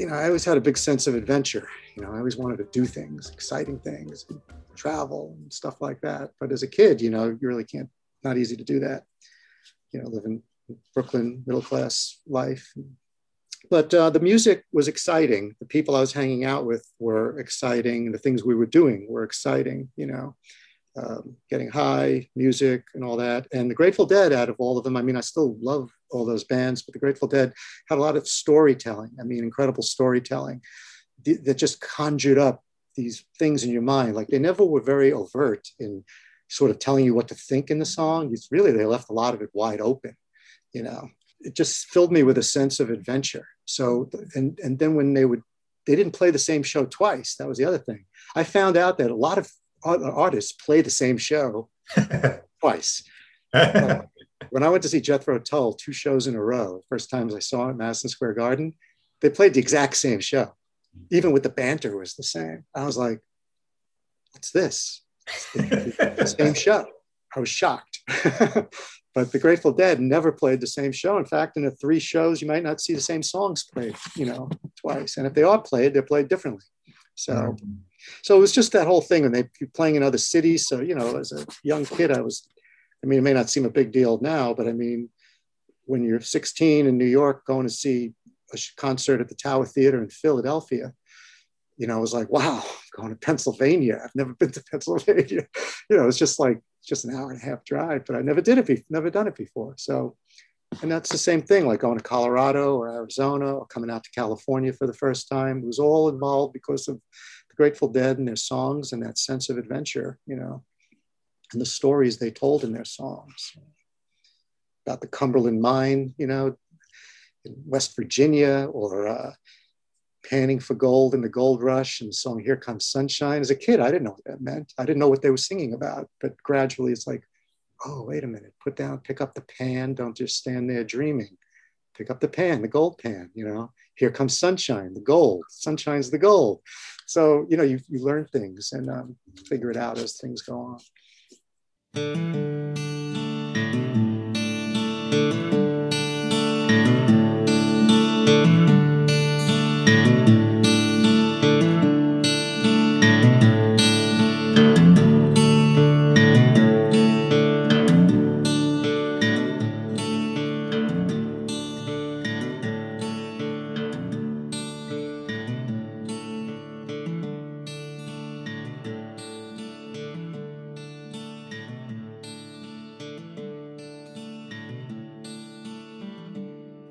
you know, I always had a big sense of adventure. You know, I always wanted to do things, exciting things, and travel and stuff like that. But as a kid, you know, you really can't, not easy to do that. You know, living Brooklyn middle class life. But uh, the music was exciting. The people I was hanging out with were exciting. The things we were doing were exciting, you know um, getting high, music, and all that. And the Grateful Dead, out of all of them, I mean, I still love all those bands, but the Grateful Dead had a lot of storytelling. I mean, incredible storytelling that just conjured up these things in your mind. Like they never were very overt in sort of telling you what to think in the song. It's really, they left a lot of it wide open, you know. It just filled me with a sense of adventure. So, and, and then when they would, they didn't play the same show twice. That was the other thing. I found out that a lot of artists play the same show twice. uh, when I went to see Jethro Tull two shows in a row, first times I saw it at Madison Square Garden, they played the exact same show. Even with the banter was the same. I was like, what's this? the, same show. I was shocked. but the Grateful Dead never played the same show. In fact, in the three shows, you might not see the same songs played, you know, twice. And if they are played, they're played differently. So mm-hmm. So it was just that whole thing, and they playing in other cities. So you know, as a young kid, I was. I mean, it may not seem a big deal now, but I mean, when you're 16 in New York, going to see a concert at the Tower Theater in Philadelphia, you know, I was like, wow, going to Pennsylvania. I've never been to Pennsylvania. You know, it's just like just an hour and a half drive, but I never did it, be- never done it before. So, and that's the same thing, like going to Colorado or Arizona or coming out to California for the first time. It was all involved because of the Grateful Dead and their songs and that sense of adventure, you know, and the stories they told in their songs about the Cumberland mine, you know, in West Virginia, or uh, panning for gold in the gold rush and the song Here Comes Sunshine. As a kid, I didn't know what that meant. I didn't know what they were singing about, but gradually it's like, oh, wait a minute, put down, pick up the pan, don't just stand there dreaming. Pick up the pan, the gold pan, you know. Here comes sunshine, the gold. Sunshine's the gold so you know you, you learn things and um, figure it out as things go on